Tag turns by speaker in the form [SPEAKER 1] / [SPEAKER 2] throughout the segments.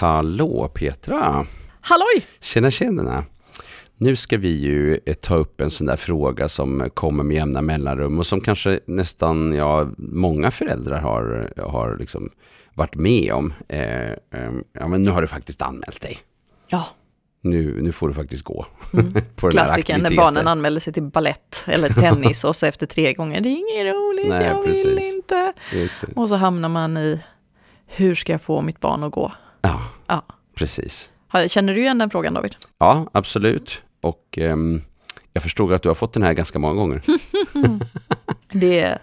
[SPEAKER 1] Hallå Petra!
[SPEAKER 2] Halloj!
[SPEAKER 1] Tjena tjena! Nu ska vi ju eh, ta upp en sån där fråga som kommer med jämna mellanrum och som kanske nästan, ja, många föräldrar har, har liksom varit med om. Eh, eh, ja, men nu har du faktiskt anmält dig.
[SPEAKER 2] Ja,
[SPEAKER 1] Nu, nu får du faktiskt gå
[SPEAKER 2] mm.
[SPEAKER 1] på
[SPEAKER 2] klassikern när barnen anmäler sig till ballett eller tennis och så efter tre gånger, det är inget roligt,
[SPEAKER 1] Nej,
[SPEAKER 2] jag vill
[SPEAKER 1] precis.
[SPEAKER 2] inte.
[SPEAKER 1] Just det.
[SPEAKER 2] Och så hamnar man i, hur ska jag få mitt barn att gå?
[SPEAKER 1] Ja,
[SPEAKER 2] Ja.
[SPEAKER 1] precis.
[SPEAKER 2] Känner du igen den frågan David?
[SPEAKER 1] Ja, absolut. Och ehm, jag förstod att du har fått den här ganska många gånger.
[SPEAKER 2] Det är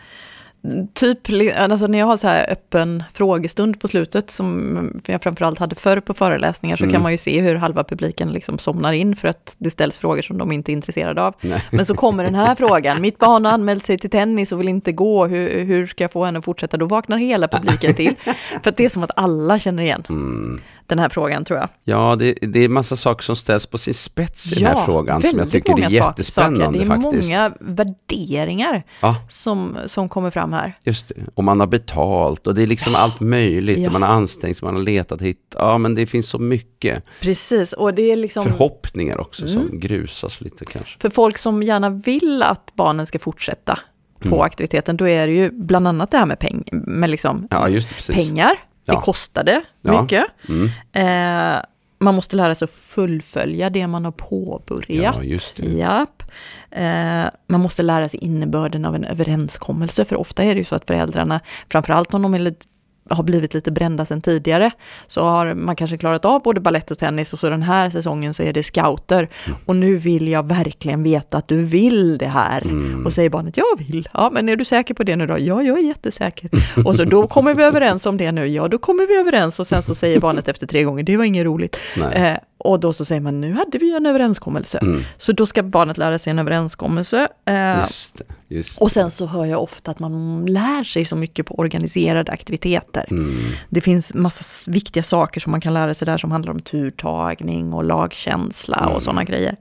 [SPEAKER 2] typ, alltså när jag har så här öppen frågestund på slutet, som jag framförallt hade förr på föreläsningar, så
[SPEAKER 1] Mm.
[SPEAKER 2] kan man ju se hur halva publiken liksom somnar in för att det ställs frågor som de inte är intresserade av.
[SPEAKER 1] Nej.
[SPEAKER 2] Men så kommer den här frågan, mitt barn har anmält sig till tennis och vill inte gå, hur, hur ska jag få henne att fortsätta? Då vaknar hela publiken till. För det är som att alla känner igen
[SPEAKER 1] Mm.
[SPEAKER 2] den här frågan tror jag.
[SPEAKER 1] Ja, det, det är massa saker som ställs på sin spets i den här frågan som jag tycker är jättespännande
[SPEAKER 2] saker. Det är
[SPEAKER 1] faktiskt.
[SPEAKER 2] många värderingar
[SPEAKER 1] Ja,
[SPEAKER 2] som, som kommer fram här.
[SPEAKER 1] Just det. Och man har betalt och det är liksom allt möjligt
[SPEAKER 2] Ja.
[SPEAKER 1] och man har ansträngt man har letat hit. Ja, men det finns så mycket
[SPEAKER 2] Precis, och det är liksom...
[SPEAKER 1] förhoppningar också
[SPEAKER 2] Mm.
[SPEAKER 1] som grusas lite kanske.
[SPEAKER 2] För folk som gärna vill att barnen ska fortsätta på
[SPEAKER 1] Mm.
[SPEAKER 2] aktiviteten, då är det ju bland annat det här med, peng, med liksom
[SPEAKER 1] Ja, det,
[SPEAKER 2] pengar. Det
[SPEAKER 1] Ja.
[SPEAKER 2] kostade mycket.
[SPEAKER 1] Mm.
[SPEAKER 2] Eh, man måste lära sig att fullfölja det man har påbörjat.
[SPEAKER 1] Ja, just det.
[SPEAKER 2] Japp. Eh, man måste lära sig innebörden av en överenskommelse, för ofta är det ju så att föräldrarna, framförallt om de är lite, har blivit lite brända sedan tidigare, så har man kanske klarat av både ballett och tennis och så den här säsongen så är det scouter.
[SPEAKER 1] Mm.
[SPEAKER 2] Och nu vill jag verkligen veta att du vill det här.
[SPEAKER 1] Mm.
[SPEAKER 2] Och säger barnet, jag vill. Ja, men är du säker på det nu då? Ja, jag är jättesäker. Och så då kommer vi överens om det nu. Ja, då kommer vi överens. Och sen så säger barnet efter tre gånger, det var inget roligt. Eh, och då så säger man, nu hade vi ju en överenskommelse.
[SPEAKER 1] Mm.
[SPEAKER 2] Så då ska barnet lära sig en överenskommelse. Eh,
[SPEAKER 1] Just
[SPEAKER 2] och sen så hör jag ofta att man lär sig så mycket på organiserade aktiviteter.
[SPEAKER 1] det. Mm.
[SPEAKER 2] Det finns massa viktiga saker som man kan lära sig där som handlar om turtagning och lagkänsla
[SPEAKER 1] Mm.
[SPEAKER 2] och sådana grejer.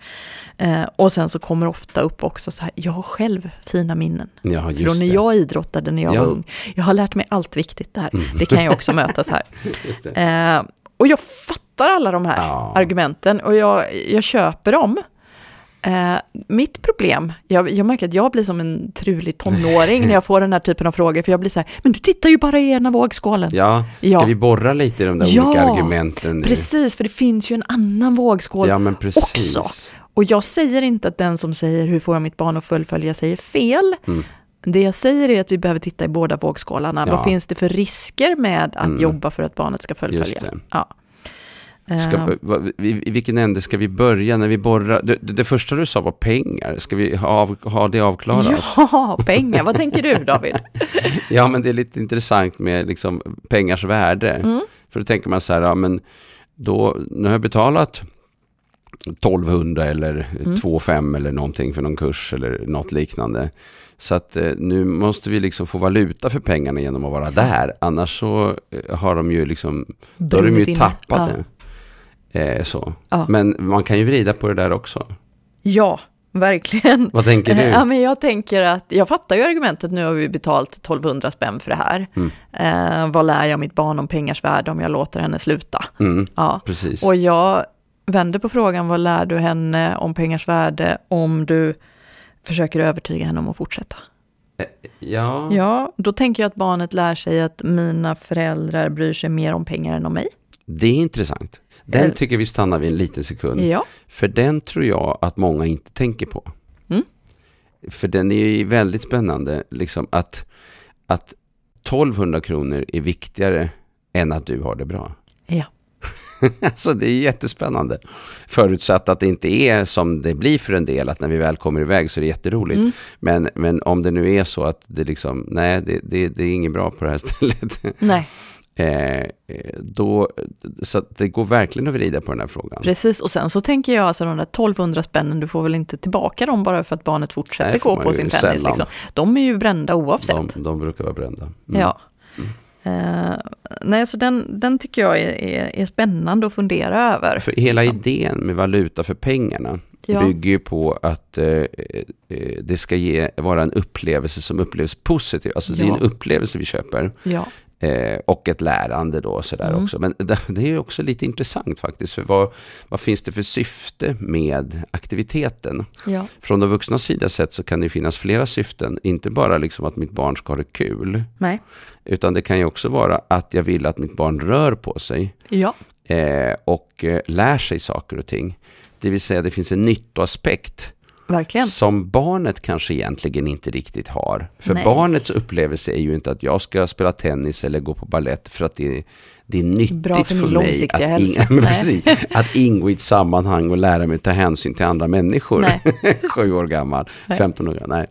[SPEAKER 2] Eh, och sen så kommer ofta upp också så här, jag har själv fina minnen.
[SPEAKER 1] Ja,
[SPEAKER 2] Från när
[SPEAKER 1] det.
[SPEAKER 2] jag idrottade när jag
[SPEAKER 1] Ja.
[SPEAKER 2] var ung. Jag har lärt mig allt viktigt där.
[SPEAKER 1] Mm.
[SPEAKER 2] Det kan jag också mötas här.
[SPEAKER 1] Just det.
[SPEAKER 2] Eh, och jag fattar alla de här
[SPEAKER 1] Ja.
[SPEAKER 2] argumenten och jag, jag köper dem. Eh, mitt problem, jag, jag märker att jag blir som en trulig tonåring när jag får den här typen av frågor, för jag blir så här, men du tittar ju bara i ena vågskålen.
[SPEAKER 1] Ja, ska
[SPEAKER 2] Ja.
[SPEAKER 1] vi borra lite i de där
[SPEAKER 2] Ja,
[SPEAKER 1] olika argumenten? nu?
[SPEAKER 2] Precis, för det finns ju en annan vågskål.
[SPEAKER 1] Ja,
[SPEAKER 2] också. Och jag säger inte att den som säger hur får jag mitt barn att fullfölja säger fel.
[SPEAKER 1] Mm.
[SPEAKER 2] Det jag säger är att vi behöver titta i båda vågskålarna.
[SPEAKER 1] Ja.
[SPEAKER 2] Vad finns det för risker med att
[SPEAKER 1] Mm.
[SPEAKER 2] jobba för att barnet ska fullfölja?
[SPEAKER 1] Just det.
[SPEAKER 2] Ja.
[SPEAKER 1] Ska,
[SPEAKER 2] Eh,
[SPEAKER 1] va- i, I vilken ände ska vi börja när vi borrar? Det, det, första du sa var pengar. Ska vi ha, av, ha det avklarat?
[SPEAKER 2] Ja, pengar. Vad tänker du David?
[SPEAKER 1] Ja, men det är lite intressant med liksom pengars värde.
[SPEAKER 2] Mm.
[SPEAKER 1] För då tänker man så här, ja men då, nu har jag betalat 1200 eller
[SPEAKER 2] Mm.
[SPEAKER 1] 25 eller någonting för någon kurs eller något liknande. Så att eh, nu måste vi liksom få valuta för pengarna genom att vara där. Annars så eh, har de ju liksom, då har de ju tappat
[SPEAKER 2] ja.
[SPEAKER 1] det. Eh, så.
[SPEAKER 2] Ja.
[SPEAKER 1] Men man kan ju vrida på det där också.
[SPEAKER 2] Ja, verkligen.
[SPEAKER 1] Vad tänker du?
[SPEAKER 2] Eh, Ja, men jag tänker att, jag fattar ju argumentet, nu har vi betalt 1200 spänn för det här.
[SPEAKER 1] Mm.
[SPEAKER 2] Eh, vad lär jag mitt barn om pengars värde om jag låter henne sluta?
[SPEAKER 1] Mm,
[SPEAKER 2] Ja.
[SPEAKER 1] precis.
[SPEAKER 2] Och jag vänder på frågan, vad lär du henne om pengars värde om du försöker övertyga henne om att fortsätta?
[SPEAKER 1] Ja.
[SPEAKER 2] Ja, då tänker jag att barnet lär sig att mina föräldrar bryr sig mer om pengar än om mig.
[SPEAKER 1] det är intressant. Den tycker vi stannar vid en liten sekund.
[SPEAKER 2] Ja,
[SPEAKER 1] För den tror jag att många inte tänker på.
[SPEAKER 2] Mm.
[SPEAKER 1] För den är ju väldigt spännande, liksom att, att 1200 kronor är viktigare än att du har det bra.
[SPEAKER 2] Ja.
[SPEAKER 1] alltså det är jättespännande. Förutsatt att det inte är som det blir för en del, att när vi väl kommer iväg så är det jätteroligt.
[SPEAKER 2] Mm.
[SPEAKER 1] Men, men om det nu är så att det liksom, nej det, det, det är inget bra på det här stället.
[SPEAKER 2] nej,
[SPEAKER 1] Eh, eh, då, så det går verkligen att vrida på den här frågan.
[SPEAKER 2] precis. Och sen så tänker jag, alltså de där 1200 spännen, du får väl inte tillbaka dem bara för att barnet fortsätter
[SPEAKER 1] Nej,
[SPEAKER 2] gå på sin tennis. Liksom. De är ju brända oavsett.
[SPEAKER 1] De, de brukar vara brända. Mm.
[SPEAKER 2] Ja. Eh, nej, så den, den tycker jag är, är, är spännande att fundera över.
[SPEAKER 1] För hela
[SPEAKER 2] liksom.
[SPEAKER 1] idén med valuta för pengarna
[SPEAKER 2] Ja.
[SPEAKER 1] bygger ju på att eh, det ska ge, vara en upplevelse som upplevs positiv. Alltså det är
[SPEAKER 2] Ja.
[SPEAKER 1] en upplevelse vi köper.
[SPEAKER 2] Ja,
[SPEAKER 1] Eh, och ett lärande då sådär
[SPEAKER 2] Mm.
[SPEAKER 1] också. Men det, det är också lite intressant faktiskt. För vad, vad finns det för syfte med aktiviteten?
[SPEAKER 2] Ja.
[SPEAKER 1] Från de vuxnas sida sett så kan det finnas flera syften. Inte bara liksom att mitt barn ska ha det kul.
[SPEAKER 2] Nej.
[SPEAKER 1] Utan det kan ju också vara att jag vill att mitt barn rör på sig.
[SPEAKER 2] Ja.
[SPEAKER 1] Eh, och eh, lär sig saker och ting. Det vill säga det finns en nyttoaspekt
[SPEAKER 2] Verkligen.
[SPEAKER 1] som barnet kanske egentligen inte riktigt har. För
[SPEAKER 2] Nej.
[SPEAKER 1] barnets upplevelse är ju inte att jag ska spela tennis eller gå på ballett för att det, det är nyttigt
[SPEAKER 2] Bra för min
[SPEAKER 1] mig att,
[SPEAKER 2] Nej.
[SPEAKER 1] precis, att ingå i ett sammanhang och lära mig ta hänsyn till andra människor.
[SPEAKER 2] Nej.
[SPEAKER 1] Sju år gammal,
[SPEAKER 2] Nej.
[SPEAKER 1] 15 år gammal. Nej.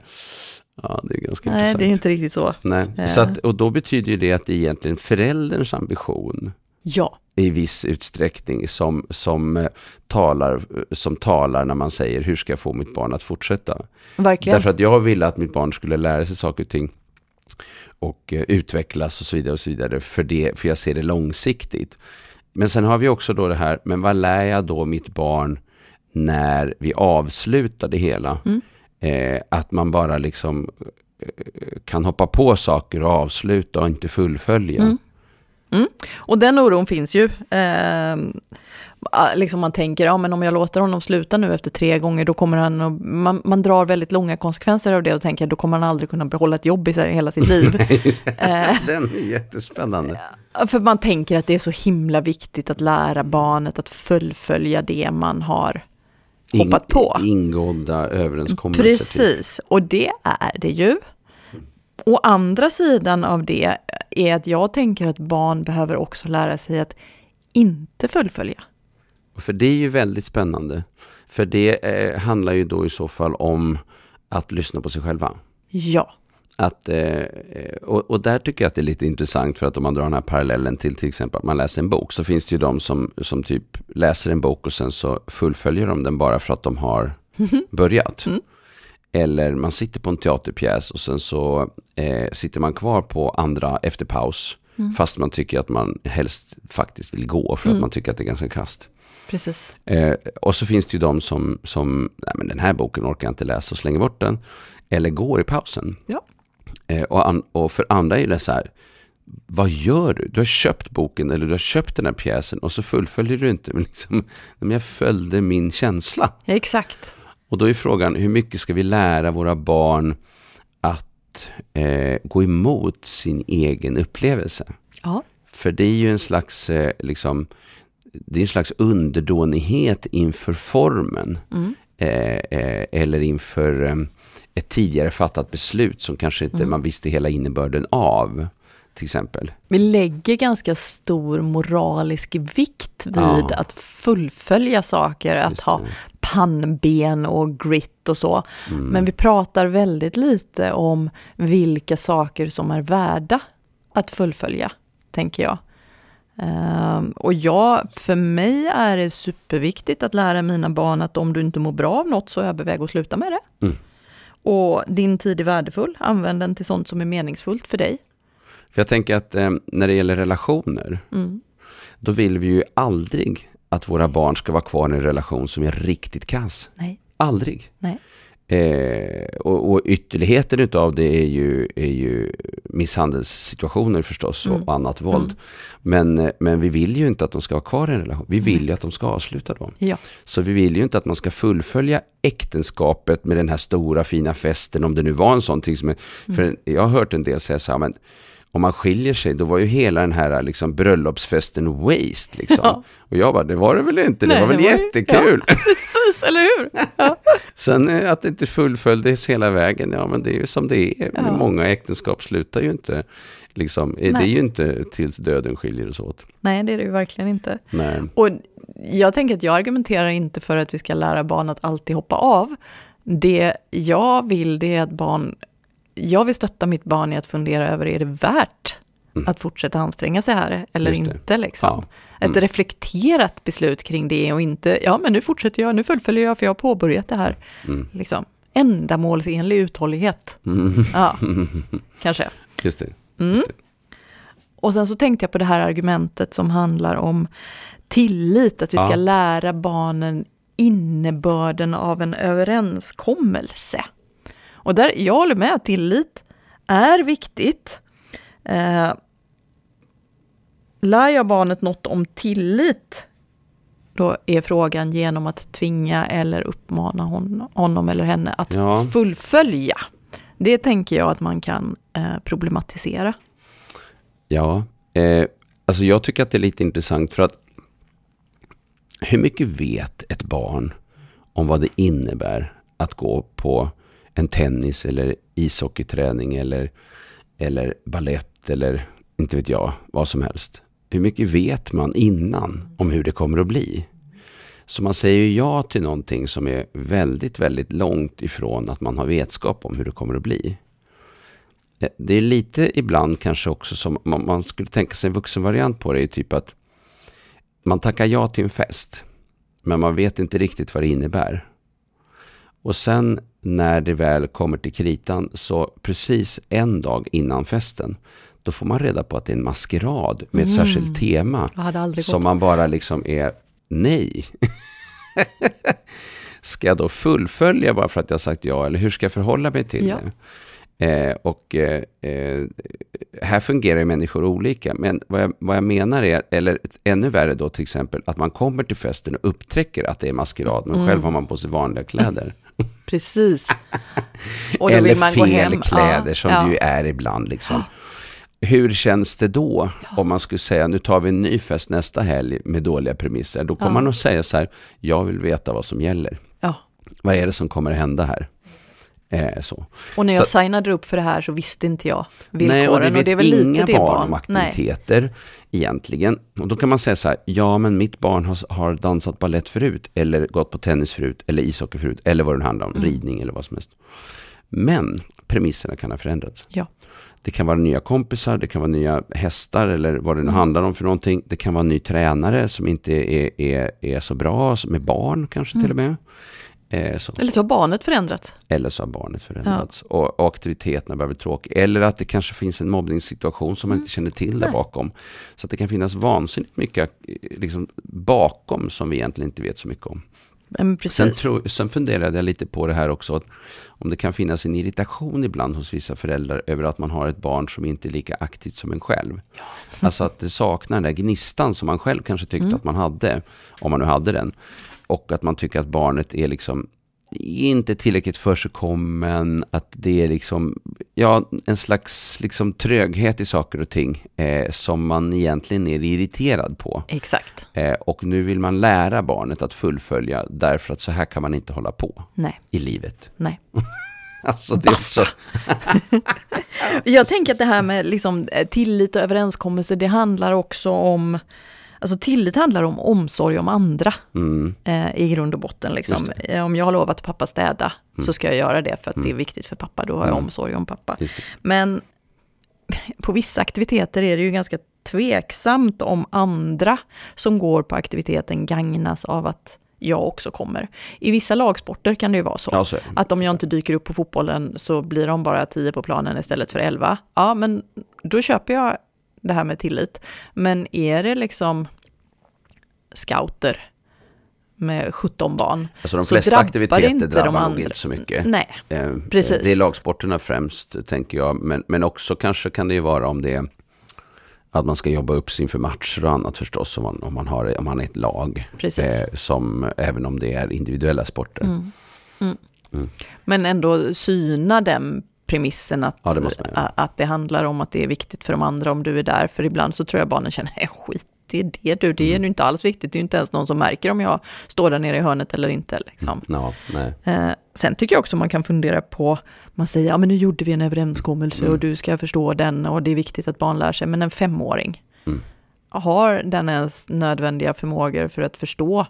[SPEAKER 1] Ja, det är ganska
[SPEAKER 2] Nej,
[SPEAKER 1] intressant.
[SPEAKER 2] det är inte riktigt så.
[SPEAKER 1] Nej.
[SPEAKER 2] Eh.
[SPEAKER 1] Så att, och då betyder ju det att det är egentligen förälderns ambition
[SPEAKER 2] Ja.
[SPEAKER 1] I viss utsträckning som, som, eh, talar, som talar när man säger hur ska jag få mitt barn att fortsätta.
[SPEAKER 2] Verkligen.
[SPEAKER 1] Därför att jag ville att mitt barn skulle lära sig saker och ting och eh, utvecklas och så vidare och så vidare för, det, för jag ser det långsiktigt. Men sen har vi också då det här, men vad lär jag då mitt barn när vi avslutar det hela?
[SPEAKER 2] Mm.
[SPEAKER 1] Eh, att man bara liksom eh, kan hoppa på saker och avsluta och inte fullfölja.
[SPEAKER 2] Mm. Och den oron finns ju. Ehm, ah, liksom man tänker, ja men om jag låter honom sluta nu efter tre gånger, då kommer han att, man, man drar väldigt långa konsekvenser av det och tänker, då kommer han aldrig kunna behålla ett jobb i hela sitt liv.
[SPEAKER 1] Just det.
[SPEAKER 2] Eh.
[SPEAKER 1] Den är jättespännande.
[SPEAKER 2] För man tänker att det är så himla viktigt att lära barnet att fullfölja det man har hoppat på.
[SPEAKER 1] Ingådda överenskommelser. typ.
[SPEAKER 2] Precis, och det är det ju. Å andra sidan av det är att jag tänker att barn behöver också lära sig att inte fullfölja.
[SPEAKER 1] För det är ju väldigt spännande. För det eh, handlar ju då i så fall om att lyssna på sig själva.
[SPEAKER 2] Ja,
[SPEAKER 1] Att, eh, och, och där tycker jag att det är lite intressant för att om man drar den här parallellen till till exempel att man läser en bok så finns det ju de som, som typ läser en bok och sen så fullföljer de den bara för att de har börjat.
[SPEAKER 2] Mm.
[SPEAKER 1] Eller man sitter på en teaterpjäs och sen så eh, sitter man kvar på andra efter paus.
[SPEAKER 2] Mm.
[SPEAKER 1] Fast man tycker att man helst faktiskt vill gå för att
[SPEAKER 2] Mm.
[SPEAKER 1] man tycker att det är ganska kast.
[SPEAKER 2] precis.
[SPEAKER 1] Eh, och så finns det ju de som, som nej men den här boken orkar jag inte läsa och slänger bort den. Eller går i pausen.
[SPEAKER 2] Ja.
[SPEAKER 1] Eh, och, an, och för andra är det så här, vad gör du? Du har köpt boken eller du har köpt den här pjäsen och så fullföljer du inte. Men liksom, men jag följde min känsla.
[SPEAKER 2] Ja, exakt.
[SPEAKER 1] Och då är frågan, hur mycket ska vi lära våra barn att eh, gå emot sin egen upplevelse?
[SPEAKER 2] Ja,
[SPEAKER 1] För det är ju en slags, eh, liksom, det är en slags underdånighet inför formen.
[SPEAKER 2] mm.
[SPEAKER 1] Eh, eh, eller inför eh, ett tidigare fattat beslut som kanske inte
[SPEAKER 2] Mm.
[SPEAKER 1] man visste hela innebörden av. Till exempel.
[SPEAKER 2] vi lägger ganska stor moralisk vikt vid
[SPEAKER 1] Ja.
[SPEAKER 2] att fullfölja saker, att ha pannben och grit och så.
[SPEAKER 1] Mm.
[SPEAKER 2] Men vi pratar väldigt lite om vilka saker som är värda att fullfölja, tänker jag. Ehm, och jag, för mig är det superviktigt att lära mina barn att om du inte mår bra av något så överväg att sluta med det.
[SPEAKER 1] Mm.
[SPEAKER 2] Och din tid är värdefull, använd den till sånt som är meningsfullt för dig.
[SPEAKER 1] För jag tänker att eh, när det gäller relationer,
[SPEAKER 2] Mm.
[SPEAKER 1] då vill vi ju aldrig att våra barn ska vara kvar i en relation som är riktigt kass.
[SPEAKER 2] Nej,
[SPEAKER 1] Aldrig.
[SPEAKER 2] nej.
[SPEAKER 1] Eh, och, och ytterligheten utav det är ju, är ju misshandelssituationer förstås och
[SPEAKER 2] Mm.
[SPEAKER 1] annat våld.
[SPEAKER 2] Mm.
[SPEAKER 1] Men, eh, men vi vill ju inte att de ska vara kvar i en relation. Vi vill ju att de ska avsluta dem.
[SPEAKER 2] Ja.
[SPEAKER 1] Så vi vill ju inte att man ska fullfölja äktenskapet med den här stora fina festen, om det nu var en sån ting som är,
[SPEAKER 2] Mm.
[SPEAKER 1] För jag har hört en del säga så här, men om man skiljer sig, då var ju hela den här liksom, bröllopsfesten waste. Liksom.
[SPEAKER 2] Ja.
[SPEAKER 1] Och jag bara, det var det väl inte, det
[SPEAKER 2] Nej,
[SPEAKER 1] var väl
[SPEAKER 2] det var ju-
[SPEAKER 1] jättekul.
[SPEAKER 2] Precis, eller hur? Ja.
[SPEAKER 1] Sen eh, att det inte fullföljdes hela vägen, ja men det är ju som det är.
[SPEAKER 2] Ja.
[SPEAKER 1] Många äktenskap slutar ju inte, liksom, eh, det är ju inte tills döden skiljer oss åt.
[SPEAKER 2] Nej, det är det ju verkligen inte.
[SPEAKER 1] Nej.
[SPEAKER 2] Och jag tänker att jag argumenterar inte för att vi ska lära barn att alltid hoppa av. Det jag vill det är att barn, jag vill stötta mitt barn i att fundera över, är det värt
[SPEAKER 1] Mm.
[SPEAKER 2] att fortsätta anstränga sig här eller inte liksom?
[SPEAKER 1] Ja.
[SPEAKER 2] Ett
[SPEAKER 1] Mm.
[SPEAKER 2] reflekterat beslut kring det och inte, ja men nu fortsätter jag, nu fullföljer jag för jag har påbörjat det här.
[SPEAKER 1] Mm.
[SPEAKER 2] Liksom. Ändamålsenlig uthållighet,
[SPEAKER 1] Mm.
[SPEAKER 2] ja, kanske.
[SPEAKER 1] Just det.
[SPEAKER 2] Mm.
[SPEAKER 1] Just det.
[SPEAKER 2] Och sen så tänkte jag på det här argumentet som handlar om tillit, att vi ska
[SPEAKER 1] Ja.
[SPEAKER 2] lära barnen innebörden av en överenskommelse. Och där, jag håller med, tillit är viktigt. Eh, lär jag barnet något om tillit? Då är frågan genom att tvinga eller uppmana hon, honom eller henne att
[SPEAKER 1] Ja.
[SPEAKER 2] fullfölja. Det tänker jag att man kan eh, problematisera.
[SPEAKER 1] Ja, eh, alltså jag tycker att det är lite intressant för att hur mycket vet ett barn om vad det innebär att gå på en tennis eller ishockeyträning eller, eller ballett eller inte vet jag, vad som helst. Hur mycket vet man innan om hur det kommer att bli? Så man säger ju ja till någonting som är väldigt, väldigt långt ifrån att man har vetskap om hur det kommer att bli. Eh, det är lite ibland kanske också som man, man skulle tänka sig en vuxenvariant på det är typ att man tackar ja till en fest men man vet inte riktigt vad det innebär. Och sen när det väl kommer till kritan så precis en dag innan festen då får man reda på att det är en maskerad med ett
[SPEAKER 2] Mm.
[SPEAKER 1] särskilt tema som man bara liksom är nej. ska jag då fullfölja bara för att jag sagt ja eller hur ska jag förhålla mig till
[SPEAKER 2] Ja.
[SPEAKER 1] det? Eh, och eh, här fungerar ju människor olika. Men vad jag, vad jag menar är, eller ännu värre då till exempel, att man kommer till festen och upptäcker att det är maskerad, men
[SPEAKER 2] Mm.
[SPEAKER 1] själv har man på sig vanliga kläder.
[SPEAKER 2] Precis. Och då
[SPEAKER 1] eller
[SPEAKER 2] vill man gå
[SPEAKER 1] fel
[SPEAKER 2] hem.
[SPEAKER 1] kläder
[SPEAKER 2] Ja,
[SPEAKER 1] som
[SPEAKER 2] ja.
[SPEAKER 1] det ju är ibland. Liksom. Hur känns det då om man skulle säga nu tar vi en ny fest nästa helg med dåliga premisser? Då kommer
[SPEAKER 2] Ja.
[SPEAKER 1] man att säga så här, jag vill veta vad som gäller.
[SPEAKER 2] Ja.
[SPEAKER 1] Vad är det som kommer att hända här? Eh, så.
[SPEAKER 2] Och när jag
[SPEAKER 1] Så-
[SPEAKER 2] signade upp för det här så visste inte jag villkoren.
[SPEAKER 1] Nej, och det vet
[SPEAKER 2] är väl lite
[SPEAKER 1] inga
[SPEAKER 2] det
[SPEAKER 1] barn om
[SPEAKER 2] Nej.
[SPEAKER 1] aktiviteter egentligen. Och då kan man säga så här, ja men mitt barn har, har dansat ballett förut, eller gått på tennis förut, eller ishockey förut, eller vad det handlar om,
[SPEAKER 2] Mm.
[SPEAKER 1] ridning eller vad som helst. Men premisserna kan ha förändrats.
[SPEAKER 2] Ja.
[SPEAKER 1] Det kan vara nya kompisar, det kan vara nya hästar eller vad det nu
[SPEAKER 2] Mm.
[SPEAKER 1] handlar om för någonting. Det kan vara en ny tränare som inte är, är, är så bra, som är barn kanske till och
[SPEAKER 2] Mm.
[SPEAKER 1] med. Eh, så.
[SPEAKER 2] Eller så har barnet förändrats.
[SPEAKER 1] Eller så har barnet förändrats och, och aktiviteterna börjar bli tråkiga. Eller att det kanske finns en mobbningssituation som man inte känner till där
[SPEAKER 2] Mm. Nej.
[SPEAKER 1] bakom. Så att det kan finnas vansinnigt mycket eh, liksom, bakom som vi egentligen inte vet så mycket om.
[SPEAKER 2] Precis.
[SPEAKER 1] Sen, tro, sen funderade jag lite på det här också, om det kan finnas en irritation ibland hos vissa föräldrar över att man har ett barn som inte är lika aktivt som en själv. Alltså att det saknar den där gnistan som man själv kanske tyckte
[SPEAKER 2] Mm.
[SPEAKER 1] att man hade, om man nu hade den. Och att man tycker att barnet är liksom inte tillräckligt försigkommen, att det är liksom, ja, en slags liksom tröghet i saker och ting eh, som man egentligen är irriterad på.
[SPEAKER 2] Exakt.
[SPEAKER 1] Eh, och nu vill man lära barnet att fullfölja därför att så här kan man inte hålla på
[SPEAKER 2] Nej,
[SPEAKER 1] i livet.
[SPEAKER 2] nej.
[SPEAKER 1] Alltså det är så,
[SPEAKER 2] Jag tänker att det här med liksom eh, tillit och överenskommelse, det handlar också om Alltså tillit handlar om omsorg om andra
[SPEAKER 1] mm,
[SPEAKER 2] eh, i grund och botten. Liksom. Eh, Om jag har lovat pappa städa så ska jag göra det för att det är
[SPEAKER 1] Mm.
[SPEAKER 2] viktigt för pappa. Då har jag
[SPEAKER 1] Mm.
[SPEAKER 2] omsorg om pappa. Men på vissa aktiviteter är det ju ganska tveksamt om andra som går på aktiviteten gagnas av att jag också kommer. I vissa lagsporter kan det ju vara så.
[SPEAKER 1] Ja, så är det.
[SPEAKER 2] Att om jag inte dyker upp på fotbollen så blir de bara 10 på planen istället för 11. Ja, men då köper jag det här med tillit. Men är det liksom scouter med 17 barn?
[SPEAKER 1] Alltså de flesta aktiviteter
[SPEAKER 2] inte
[SPEAKER 1] drabbar nog
[SPEAKER 2] andra.
[SPEAKER 1] inte så mycket.
[SPEAKER 2] Nej,
[SPEAKER 1] Eh,
[SPEAKER 2] Precis.
[SPEAKER 1] Det är lagsporterna främst, tänker jag. Men, men också kanske kan det ju vara om det är att man ska jobba upp sig inför matcher och annat förstås. Om man, om man, har, om man är ett lag.
[SPEAKER 2] precis.
[SPEAKER 1] Eh, som, även om det är individuella sporter.
[SPEAKER 2] Mm. Mm.
[SPEAKER 1] Mm.
[SPEAKER 2] Men ändå syna den premissen att,
[SPEAKER 1] Ja, det
[SPEAKER 2] att det handlar om att det är viktigt för de andra om du är där. För ibland så tror jag barnen känner, "Äh, skit i det du, det är
[SPEAKER 1] Mm.
[SPEAKER 2] ju inte alls viktigt. Det är ju inte ens någon som märker om jag står där nere i hörnet eller inte. Liksom.
[SPEAKER 1] Ja, nej.
[SPEAKER 2] Eh, sen tycker jag också man kan fundera på, man säger, ja men nu gjorde vi en överenskommelse
[SPEAKER 1] Mm.
[SPEAKER 2] och du ska förstå den och det är viktigt att barn lär sig. Men en femåring,
[SPEAKER 1] Mm.
[SPEAKER 2] har den ens nödvändiga förmågor för att förstå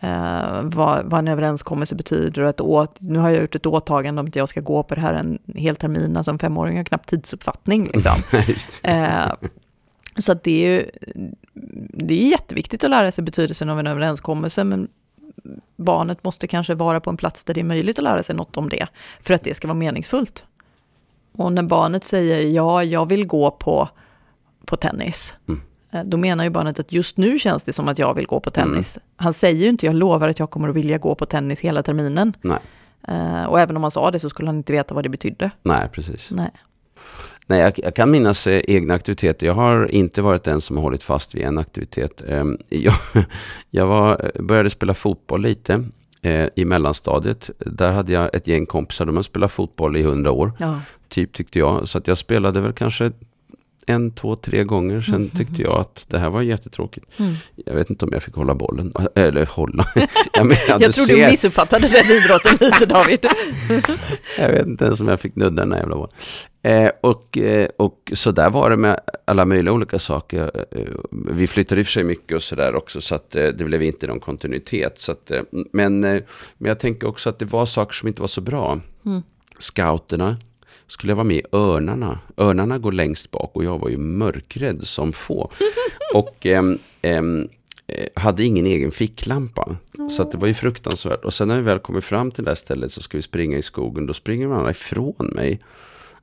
[SPEAKER 2] eh, vad, vad en överenskommelse betyder och att åt, nu har jag gjort ett åtagande om att jag ska gå på det här en hel termin, alltså en femåring har knappt tidsuppfattning. Liksom. Eh, så att det är ju det är jätteviktigt att lära sig betydelsen av en överenskommelse, men barnet måste kanske vara på en plats där det är möjligt att lära sig något om det, för att det ska vara meningsfullt. Och när barnet säger ja, jag vill gå på, på tennis,
[SPEAKER 1] Mm.
[SPEAKER 2] Eh, då menar ju barnet att just nu känns det som att jag vill gå på tennis. Han säger ju inte jag lovar att jag kommer att vilja gå på tennis hela terminen.
[SPEAKER 1] Nej.
[SPEAKER 2] Eh, och även om han sa det så skulle han inte veta vad det betydde.
[SPEAKER 1] nej, precis.
[SPEAKER 2] Nej.
[SPEAKER 1] Nej, jag, jag kan minnas eh, egna aktiviteter. Jag har inte varit den som har hållit fast vid en aktivitet. Eh, jag jag var, började spela fotboll lite eh, i mellanstadiet. Där hade jag ett gäng kompisar, de har spelat fotboll i hundra år.
[SPEAKER 2] Ja.
[SPEAKER 1] Typ tyckte jag. Så att jag spelade väl kanske en, två, tre gånger. Sen
[SPEAKER 2] Mm.
[SPEAKER 1] tyckte jag att det här var jättetråkigt.
[SPEAKER 2] Mm.
[SPEAKER 1] Jag vet inte om jag fick hålla bollen. Eller hålla. jag, menar,
[SPEAKER 2] Jag
[SPEAKER 1] du
[SPEAKER 2] tror du
[SPEAKER 1] ser.
[SPEAKER 2] missuppfattade den idrotten lite David.
[SPEAKER 1] Jag vet inte ens om jag fick nudda den här jävla bollen. Eh, och, eh, och så där var det med alla möjliga olika saker. Eh, vi flyttade i och för sig mycket och sådär också, så att eh, det blev inte någon kontinuitet. Så att, eh, men, eh, men jag tänker också att det var saker som inte var så bra.
[SPEAKER 2] Mm.
[SPEAKER 1] Scouterna, skulle jag vara med i Örnarna. Örnarna går längst bak och jag var ju mörkrädd som få. Och ehm, ehm, eh, hade ingen egen ficklampa. Så att det var ju fruktansvärt. Och sen när vi väl kommer fram till det här stället så ska vi springa i skogen. Då springer man ifrån mig.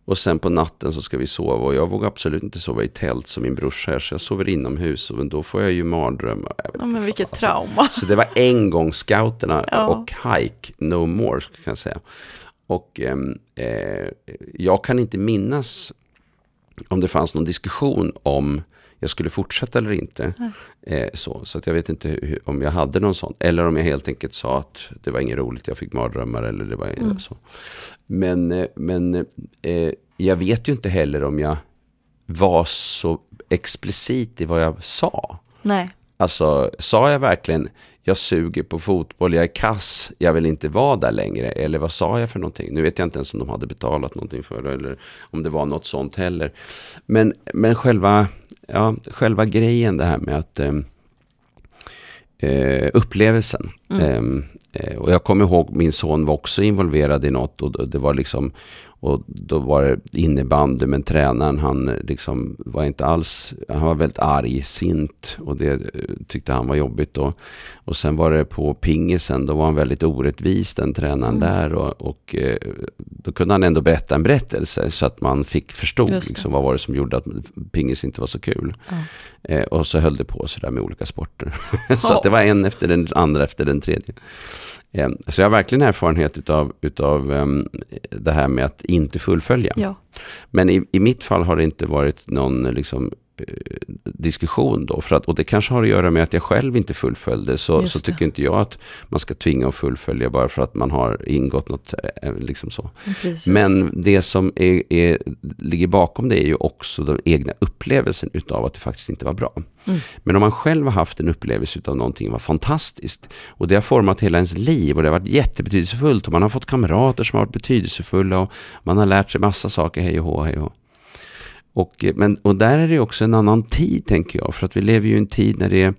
[SPEAKER 1] Och sen på natten så ska vi sova. Och jag vågar absolut inte sova i tält som min brorsa här. Så jag sover inomhus. Och då får jag ju mardrömmar.
[SPEAKER 2] Ja, men vilket
[SPEAKER 1] fan,
[SPEAKER 2] trauma.
[SPEAKER 1] så det var en gång scouterna
[SPEAKER 2] Ja.
[SPEAKER 1] och hike, no more kan jag säga. Och ehm, eh, jag kan inte minnas om det fanns någon diskussion om jag skulle fortsätta eller inte. Eh, så så att jag vet inte hur, om jag hade någon sån. Eller om jag helt enkelt sa att det var inget roligt, jag fick mardrömmar eller det var
[SPEAKER 2] Mm.
[SPEAKER 1] så. Men, eh, men eh, jag vet ju inte heller om jag var så explicit i vad jag sa.
[SPEAKER 2] Nej.
[SPEAKER 1] Alltså, sa jag verkligen jag suger på fotboll, jag är kass, jag vill inte vara där längre? Eller vad sa jag för någonting? Nu vet jag inte ens om de hade betalat någonting för det eller om det var något sånt heller. Men, men själva, ja, själva grejen det här med att ehm, eh, upplevelsen. Ehm, eh, och jag kommer ihåg min son var också involverad i något och det var liksom och då var det innebandy men tränaren han eh, liksom var inte alls, han var väldigt argsint och det eh, tyckte han var jobbigt då. Och sen var det på pingisen, då var han väldigt orättvis den tränaren där och, och eh, då kunde han ändå berätta en berättelse så att man fick
[SPEAKER 2] det.
[SPEAKER 1] liksom, vad var det som gjorde att pingis inte var så kul. Eh, och så höll det på sådär med olika sporter. så att det var en efter den andra efter den tredje. Eh, så jag har verkligen erfarenhet utav, utav ehm, det här med att inte fullfölja.
[SPEAKER 2] Ja.
[SPEAKER 1] Men i, i mitt fall har det inte varit någon liksom, diskussion då. För att, och det kanske har att göra med att jag själv inte fullföljde. Så, så tycker inte jag att man ska tvinga att fullfölja bara för att man har ingått något. eh, Liksom så.
[SPEAKER 2] Precis.
[SPEAKER 1] Men det som är, är, ligger bakom det är ju också den egna upplevelsen utav att det faktiskt inte var bra.
[SPEAKER 2] Mm.
[SPEAKER 1] Men om man själv har haft en upplevelse utav någonting var fantastiskt och det har format hela ens liv och det har varit jättebetydelsefullt och man har fått kamrater som har varit betydelsefulla och man har lärt sig massa saker, hej och hå, hej och hå. Och, eh, men, och där är det också en annan tid tänker jag, för att vi lever ju i en tid när det är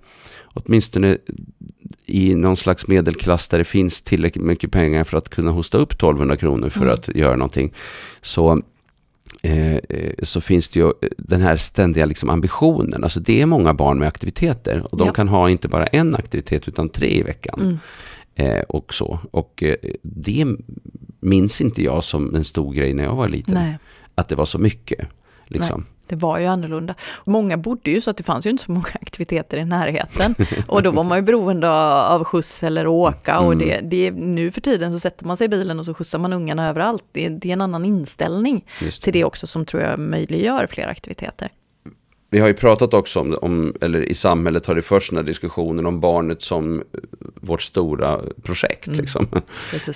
[SPEAKER 1] åtminstone i någon slags medelklass där det finns tillräckligt mycket pengar för att kunna hosta upp 1200 kronor för
[SPEAKER 2] Mm.
[SPEAKER 1] att göra någonting. Så, eh, eh, så finns det ju den här ständiga liksom ambitionen. Alltså det är många barn med aktiviteter och de
[SPEAKER 2] Ja.
[SPEAKER 1] kan ha inte bara en aktivitet utan tre i veckan.
[SPEAKER 2] Mm.
[SPEAKER 1] Eh, och så. Och eh, det minns inte jag som en stor grej när jag var liten.
[SPEAKER 2] Nej,
[SPEAKER 1] Att det var så mycket. Liksom.
[SPEAKER 2] det var ju annorlunda. Många bodde ju så att det fanns ju inte så många aktiviteter i närheten. Och då var man ju beroende av skjuts eller åka. Och
[SPEAKER 1] Mm.
[SPEAKER 2] det, det, nu för tiden så sätter man sig i bilen och så skjutsar man ungarna överallt. Det, det är en annan inställning
[SPEAKER 1] Just
[SPEAKER 2] till det också som tror jag möjliggör fler aktiviteter.
[SPEAKER 1] Vi har ju pratat också om, om, eller i samhället har det först den här diskussionen om barnet som vårt stora projekt.
[SPEAKER 2] Mm.
[SPEAKER 1] Liksom.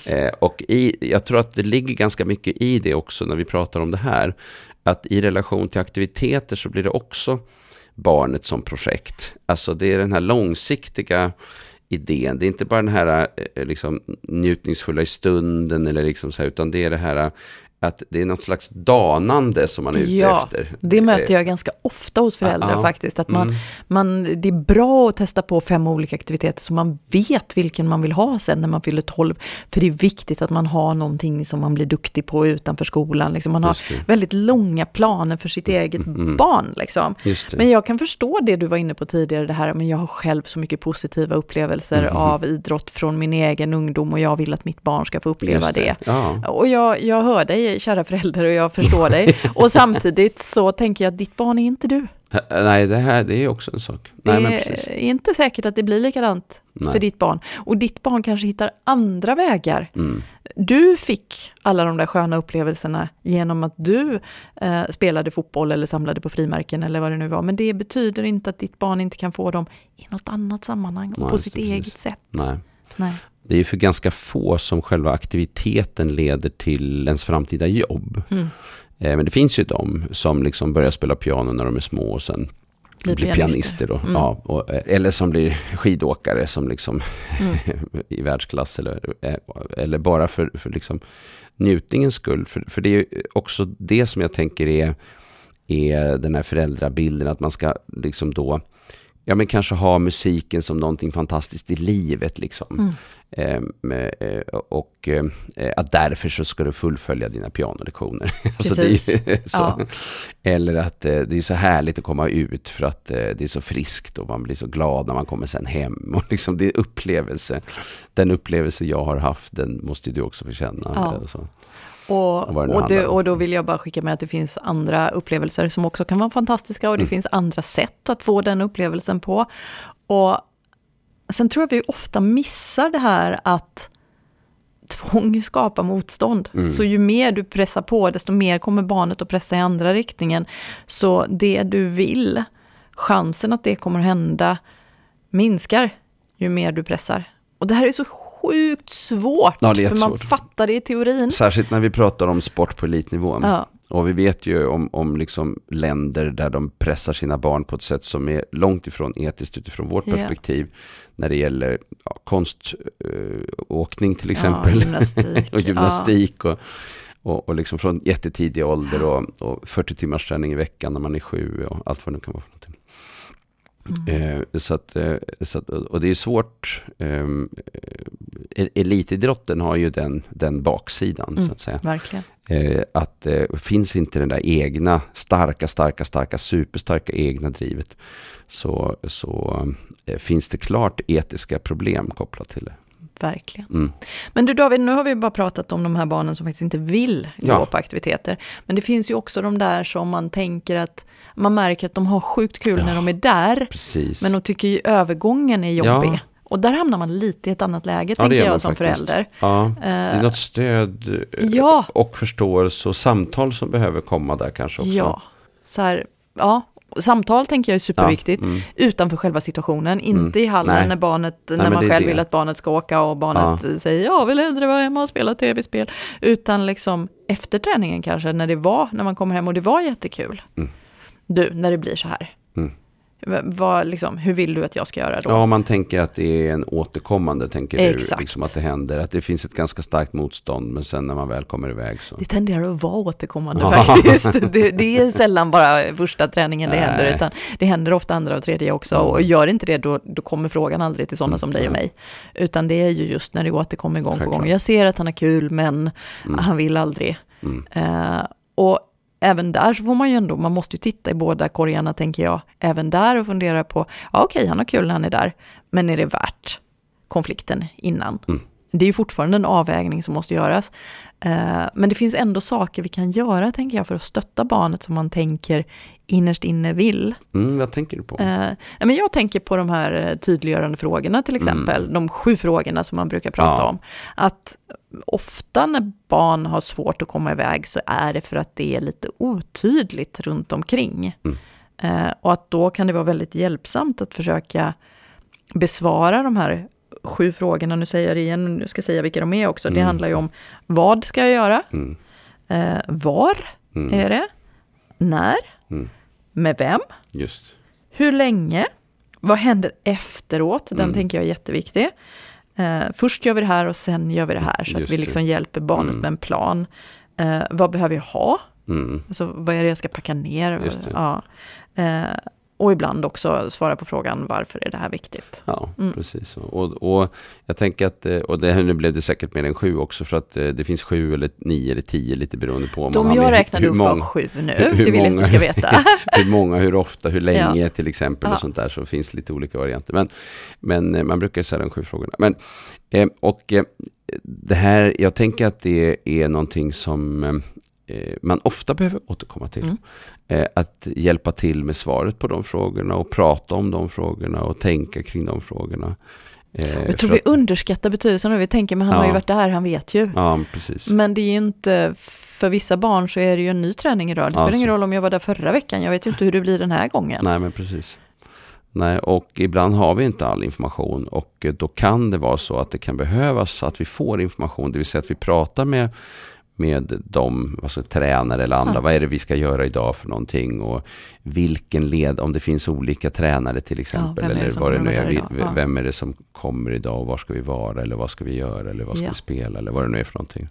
[SPEAKER 1] Eh, och i, jag tror att det ligger ganska mycket i det också när vi pratar om det här. Att i relation till aktiviteter så blir det också barnet som projekt. Alltså det är den här långsiktiga idén. Det är inte bara den här eh, liksom, njutningsfulla i stunden eller liksom så här, utan det är det här att det är något slags danande som man är ute
[SPEAKER 2] Ja,
[SPEAKER 1] efter.
[SPEAKER 2] Det möter jag ganska ofta hos föräldrar
[SPEAKER 1] Ja,
[SPEAKER 2] faktiskt. Att man,
[SPEAKER 1] Mm.
[SPEAKER 2] man, det är bra att testa på fem olika aktiviteter så man vet vilken man vill ha sen när man fyller 12. För det är viktigt att man har någonting som man blir duktig på utanför skolan. Liksom man har
[SPEAKER 1] det.
[SPEAKER 2] väldigt långa planer för sitt eget
[SPEAKER 1] Mm.
[SPEAKER 2] barn. Liksom.
[SPEAKER 1] Det.
[SPEAKER 2] Men jag kan förstå det du var inne på tidigare, det här men jag har själv så mycket positiva upplevelser
[SPEAKER 1] Mhm.
[SPEAKER 2] av idrott från min egen ungdom och jag vill att mitt barn ska få uppleva
[SPEAKER 1] Just
[SPEAKER 2] det.
[SPEAKER 1] Ja.
[SPEAKER 2] Och jag, jag hör dig, kära förälder, och jag förstår dig. Och samtidigt så tänker jag att ditt barn är inte du.
[SPEAKER 1] Nej, det här det är också en sak. Nej, men precis.
[SPEAKER 2] det är inte säkert att det blir likadant
[SPEAKER 1] Nej.
[SPEAKER 2] för ditt barn. Och ditt barn kanske hittar andra vägar.
[SPEAKER 1] Mm.
[SPEAKER 2] Du fick alla de där sköna upplevelserna genom att du eh, spelade fotboll eller samlade på frimärken eller vad det nu var. Men det betyder inte att ditt barn inte kan få dem i något annat sammanhang,
[SPEAKER 1] Nej,
[SPEAKER 2] på sitt
[SPEAKER 1] precis.
[SPEAKER 2] eget sätt.
[SPEAKER 1] Nej.
[SPEAKER 2] Nej.
[SPEAKER 1] Det är ju för ganska få som själva aktiviteten leder till ens framtida jobb.
[SPEAKER 2] Mm.
[SPEAKER 1] Eh, Men det finns ju de som liksom börjar spela piano när de är små och sen
[SPEAKER 2] Blir
[SPEAKER 1] blir
[SPEAKER 2] pianister.
[SPEAKER 1] Då.
[SPEAKER 2] Mm.
[SPEAKER 1] Ja, och, eh, eller som blir skidåkare som liksom
[SPEAKER 2] Mm.
[SPEAKER 1] i världsklass. Eller, eh, eller bara för, för liksom njutningens skull. För, för det är ju också det som jag tänker är, är den här föräldrabilden. Att man ska liksom då Ja men kanske ha musiken som någonting fantastiskt i livet liksom.
[SPEAKER 2] Mm.
[SPEAKER 1] Ehm, eh, och eh, att därför så ska du fullfölja dina pianolektioner. alltså.
[SPEAKER 2] Ja.
[SPEAKER 1] Eller att eh, det är så härligt att komma ut för att det är så friskt och man blir så glad när man kommer sen hem. Och liksom det är upplevelse. Den upplevelse jag har haft, den måste du också få känna.
[SPEAKER 2] Ja. Och, och, det, och då vill jag bara skicka med att det finns andra upplevelser som också kan vara fantastiska och det
[SPEAKER 1] Mm.
[SPEAKER 2] finns andra sätt att få den upplevelsen på. Och sen tror jag vi ofta missar det här att tvång skapar motstånd.
[SPEAKER 1] Mm.
[SPEAKER 2] Så ju mer du pressar på, desto mer kommer barnet att pressa i andra riktningen. Så det du vill, chansen att det kommer att hända minskar ju mer du pressar. Och det här är så sjukt svårt,
[SPEAKER 1] Ja,
[SPEAKER 2] för man fattar det i teorin.
[SPEAKER 1] Särskilt när vi pratar om sport på elitnivå.
[SPEAKER 2] Ja.
[SPEAKER 1] Och vi vet ju om, om liksom länder där de pressar sina barn på ett sätt som är långt ifrån etiskt utifrån vårt
[SPEAKER 2] Ja.
[SPEAKER 1] perspektiv. När det gäller ja, konståkning till exempel.
[SPEAKER 2] Ja, gymnastik.
[SPEAKER 1] och gymnastik och, och, och liksom från jättetidig ålder och, och 40 timmars träning i veckan när man är sju och allt vad det nu kan vara.
[SPEAKER 2] Mm.
[SPEAKER 1] Eh, så att, eh, så att, och det är svårt. ehm, Eh, elitidrotten har ju den, den baksidan
[SPEAKER 2] Mm.
[SPEAKER 1] så att säga.
[SPEAKER 2] Verkligen.
[SPEAKER 1] Eh, att eh, finns inte den där egna starka, starka, starka, superstarka egna drivet så, så eh, finns det klart etiska problem kopplat till det.
[SPEAKER 2] Verkligen.
[SPEAKER 1] Mm.
[SPEAKER 2] Men du David, nu har vi bara pratat om de här barnen som faktiskt inte vill
[SPEAKER 1] Ja.
[SPEAKER 2] gå på aktiviteter. Men det finns ju också de där som man tänker att man märker att de har sjukt kul
[SPEAKER 1] Ja.
[SPEAKER 2] när de är där.
[SPEAKER 1] Precis.
[SPEAKER 2] Men de tycker ju övergången är jobbig.
[SPEAKER 1] Ja.
[SPEAKER 2] Och där hamnar man lite i ett annat läge,
[SPEAKER 1] Ja,
[SPEAKER 2] tänker jag som
[SPEAKER 1] faktiskt.
[SPEAKER 2] förälder.
[SPEAKER 1] ja, det är
[SPEAKER 2] Eh,
[SPEAKER 1] något stöd eh,
[SPEAKER 2] Ja.
[SPEAKER 1] och förståelse och samtal som behöver komma där kanske också.
[SPEAKER 2] ja, så här, ja. Samtal tänker jag är superviktigt,
[SPEAKER 1] Ja, mm.
[SPEAKER 2] utanför själva situationen, inte i hallen
[SPEAKER 1] Nej.
[SPEAKER 2] när, barnet, när
[SPEAKER 1] men
[SPEAKER 2] man själv
[SPEAKER 1] det.
[SPEAKER 2] vill att barnet ska åka och barnet säger jag vill hellre vara hemma och spela tv-spel. Utan liksom efter träningen kanske, när det var, när man kommer hem och det var jättekul.
[SPEAKER 1] Mm.
[SPEAKER 2] Du, när det blir så här. Vad, liksom, hur vill du att jag ska göra då?
[SPEAKER 1] Ja, man tänker att det är en återkommande, tänker du,
[SPEAKER 2] Exakt.
[SPEAKER 1] liksom att det händer. Att det finns ett ganska starkt motstånd, men sen när man väl kommer iväg så...
[SPEAKER 2] Det tenderar att vara återkommande
[SPEAKER 1] Ja.
[SPEAKER 2] faktiskt. Det, det är sällan bara första träningen det
[SPEAKER 1] Nej.
[SPEAKER 2] händer, utan det händer ofta andra och tredje också.
[SPEAKER 1] Mm.
[SPEAKER 2] Och gör inte det, då, då kommer frågan aldrig till sådana
[SPEAKER 1] Mm,
[SPEAKER 2] som dig och mig. Utan det är ju just när det återkommer gång på
[SPEAKER 1] Självklart.
[SPEAKER 2] gång. Jag ser att han har kul, men
[SPEAKER 1] Mm.
[SPEAKER 2] han vill aldrig. Eh, och även där så får man ju ändå, man måste ju titta i båda korgarna tänker jag, även där och fundera på, ja okej, han har kul när han är där, men är det värt konflikten innan?
[SPEAKER 1] Mm.
[SPEAKER 2] Det är ju fortfarande en avvägning som måste göras. Eh, men det finns ändå saker vi kan göra, tänker jag, för att stötta barnet som man tänker innerst inne vill.
[SPEAKER 1] Mm, vad tänker du på?
[SPEAKER 2] Eh, men jag tänker på de här eh, tydliggörande frågorna till exempel, de sju frågorna som man brukar prata
[SPEAKER 1] Mm. Ja.
[SPEAKER 2] om. Att ofta när barn har svårt att komma iväg så är det för att det är lite otydligt runt omkring.
[SPEAKER 1] Mm.
[SPEAKER 2] Och att då kan det vara väldigt hjälpsamt att försöka besvara de här sju frågorna. Nu säger jag det igen, nu ska jag säga vilka de är också. Det
[SPEAKER 1] Mm.
[SPEAKER 2] handlar ju om vad ska jag göra?
[SPEAKER 1] Mm.
[SPEAKER 2] Eh, var
[SPEAKER 1] Mm.
[SPEAKER 2] är det? När?
[SPEAKER 1] Mm.
[SPEAKER 2] Med vem?
[SPEAKER 1] Just.
[SPEAKER 2] Hur länge? Vad händer efteråt? Den
[SPEAKER 1] Mm.
[SPEAKER 2] tänker jag är jätteviktig. Eh, först gör vi det här och sen gör vi det här, så att
[SPEAKER 1] Just
[SPEAKER 2] vi
[SPEAKER 1] det.
[SPEAKER 2] liksom hjälper barnet med en plan. Eh, vad behöver jag ha?
[SPEAKER 1] Mm.
[SPEAKER 2] Alltså, vad är det jag ska packa ner?
[SPEAKER 1] Det.
[SPEAKER 2] Ja. Eh, och ibland också svara på frågan varför är det här viktigt?
[SPEAKER 1] Ja,
[SPEAKER 2] Mm.
[SPEAKER 1] precis. Och, och jag tänker att, eh, och det, nu blev det säkert mer än sju också, för att eh, det finns sju eller nio eller tio, lite beroende på om man
[SPEAKER 2] De
[SPEAKER 1] har
[SPEAKER 2] jag räknade upp var sju nu,
[SPEAKER 1] hur- hur
[SPEAKER 2] det vill jag att du ska veta.
[SPEAKER 1] hur många, hur ofta, hur länge till exempel
[SPEAKER 2] Ja.
[SPEAKER 1] och sånt där, så finns lite olika varianter. Men, men eh, man brukar säga de sju frågorna. Men, och det här, jag tänker att det är någonting som man ofta behöver återkomma till.
[SPEAKER 2] Mm.
[SPEAKER 1] Eh, att hjälpa till med svaret på de frågorna och prata om de frågorna och tänka kring de frågorna. Eh,
[SPEAKER 2] Jag tror
[SPEAKER 1] för
[SPEAKER 2] vi
[SPEAKER 1] att-
[SPEAKER 2] underskattar betydelsen av det. Vi tänker, men han har ju
[SPEAKER 1] Ja.
[SPEAKER 2] varit där, han vet ju.
[SPEAKER 1] Ja, precis.
[SPEAKER 2] Men det är ju inte, för vissa barn så är det ju en ny träning idag. Det spelar
[SPEAKER 1] Ja,
[SPEAKER 2] ingen roll om jag var där förra veckan, jag vet ju inte hur det blir den här gången.
[SPEAKER 1] Nej, men precis. Nej, och ibland har vi inte all information och eh, då kan det vara så att det kan behövas att vi får information, det vill säga att vi pratar med med de alltså, tränare eller andra.
[SPEAKER 2] Ja.
[SPEAKER 1] Vad är det vi ska göra idag för någonting? Och vilken led, om det finns olika tränare till exempel.
[SPEAKER 2] det
[SPEAKER 1] eller vad det nu är.
[SPEAKER 2] Ja.
[SPEAKER 1] Vem är det som kommer idag och var ska vi vara? Eller vad ska vi göra? Eller vad ska
[SPEAKER 2] Ja.
[SPEAKER 1] vi spela? Eller vad det nu är för någonting.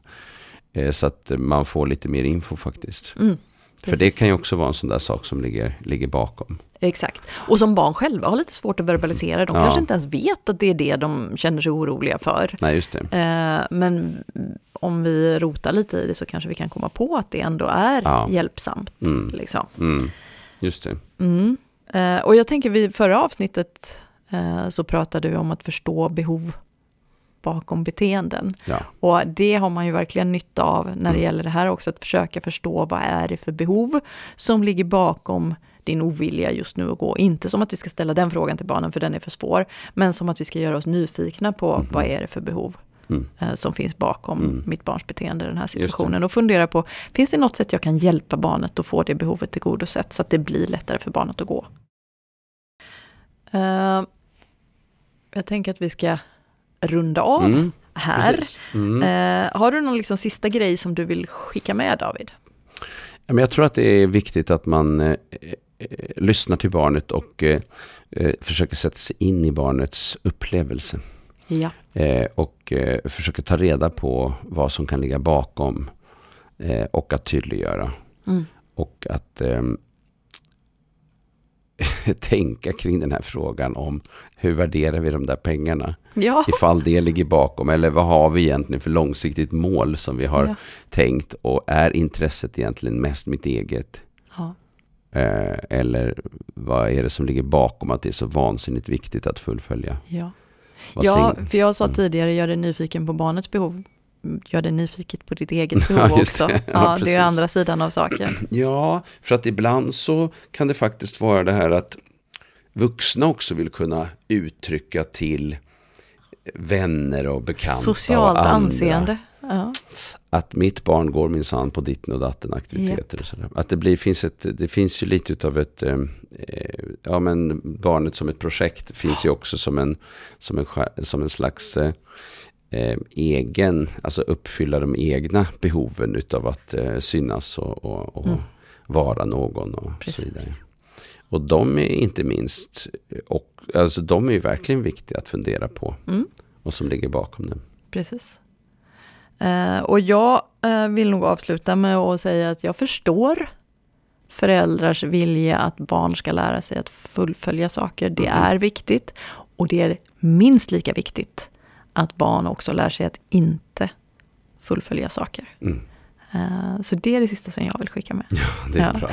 [SPEAKER 1] Eh, så att man får lite mer info faktiskt.
[SPEAKER 2] Mm,
[SPEAKER 1] För det kan ju också vara en sån där sak som ligger, ligger bakom.
[SPEAKER 2] Exakt. Och som barn själva har lite svårt att verbalisera. De
[SPEAKER 1] Ja.
[SPEAKER 2] kanske inte ens vet att det är det de känner sig oroliga för.
[SPEAKER 1] Nej, just det.
[SPEAKER 2] Eh, men om vi rotar lite i det så kanske vi kan komma på att det ändå är
[SPEAKER 1] Ja.
[SPEAKER 2] hjälpsamt.
[SPEAKER 1] Mm.
[SPEAKER 2] Liksom.
[SPEAKER 1] Mm, just det.
[SPEAKER 2] Mm. Eh, och jag tänker vid förra avsnittet eh, så pratade vi om att förstå behov bakom beteenden.
[SPEAKER 1] Ja.
[SPEAKER 2] Och det har man ju verkligen nytta av när det
[SPEAKER 1] Mm.
[SPEAKER 2] gäller det här också, att försöka förstå vad är det för behov som ligger bakom din ovilja just nu att gå. Inte som att vi ska ställa den frågan till barnen för den är för svår, men som att vi ska göra oss nyfikna på
[SPEAKER 1] Mhm.
[SPEAKER 2] vad är det för behov
[SPEAKER 1] Mm.
[SPEAKER 2] eh, som finns bakom
[SPEAKER 1] Mm.
[SPEAKER 2] mitt barns beteende i den här situationen. Och fundera på, finns det något sätt jag kan hjälpa barnet att få det behovet tillgodosett så att det blir lättare för barnet att gå? Eh, jag tänker att vi ska runda av
[SPEAKER 1] Mm,
[SPEAKER 2] här.
[SPEAKER 1] Mm.
[SPEAKER 2] Eh, har du någon liksom sista grej som du vill skicka med David?
[SPEAKER 1] Ja, Men jag tror att det är viktigt att man eh, eh, lyssnar till barnet och eh, eh, försöker sätta sig in i barnets upplevelse.
[SPEAKER 2] Ja.
[SPEAKER 1] Eh, och eh, försöker ta reda på vad som kan ligga bakom. Eh, och att tydliggöra.
[SPEAKER 2] Mm.
[SPEAKER 1] Och att ehm, tänka kring den här frågan om hur värderar vi de där pengarna?
[SPEAKER 2] Ja.
[SPEAKER 1] Ifall det ligger bakom. Eller vad har vi egentligen för långsiktigt mål som vi har
[SPEAKER 2] Ja.
[SPEAKER 1] tänkt? Och är intresset egentligen mest mitt eget?
[SPEAKER 2] Ja.
[SPEAKER 1] Eh, eller vad är det som ligger bakom att det är så vansinnigt viktigt att fullfölja?
[SPEAKER 2] Ja. Ja, för jag sa
[SPEAKER 1] Mm.
[SPEAKER 2] tidigare, gör dig nyfiken på barnets behov. Gör dig nyfiket på ditt eget behov
[SPEAKER 1] Ja,
[SPEAKER 2] också.
[SPEAKER 1] det.
[SPEAKER 2] Ja,
[SPEAKER 1] Ja,
[SPEAKER 2] det är andra sidan av saken.
[SPEAKER 1] Ja, för att ibland så kan det faktiskt vara det här att vuxna också vill kunna uttrycka till vänner och bekanta
[SPEAKER 2] Socialt
[SPEAKER 1] och andra
[SPEAKER 2] anseende. Ja.
[SPEAKER 1] att mitt barn går minsann på ditten och datten aktiviteter och sådär. Att det, blir, finns ett, det finns ju lite utav ett, eh, eh, ja men barnet som ett projekt finns ju också som en, som en, som en slags eh, eh, egen, alltså uppfylla de egna behoven utav att eh, synas och, och, och
[SPEAKER 2] Mm.
[SPEAKER 1] vara någon och
[SPEAKER 2] Precis.
[SPEAKER 1] så vidare. Och de är inte minst, och, alltså de är ju verkligen viktiga att fundera på.
[SPEAKER 2] Mm.
[SPEAKER 1] Och som ligger bakom det.
[SPEAKER 2] Precis. Eh, och jag eh, vill nog avsluta med att säga att jag förstår föräldrars vilja att barn ska lära sig att fullfölja saker. Det
[SPEAKER 1] Mhm.
[SPEAKER 2] är viktigt. Och det är minst lika viktigt att barn också lär sig att inte fullfölja saker.
[SPEAKER 1] Mm.
[SPEAKER 2] Eh, så det är det sista som jag vill skicka med.
[SPEAKER 1] Det är
[SPEAKER 2] Ja.
[SPEAKER 1] bra.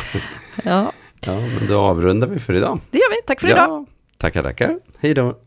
[SPEAKER 2] Ja,
[SPEAKER 1] Ja, men då avrundar vi för idag.
[SPEAKER 2] det gör vi. Tack för idag.
[SPEAKER 1] Ja, tackar, tackar. Hej då.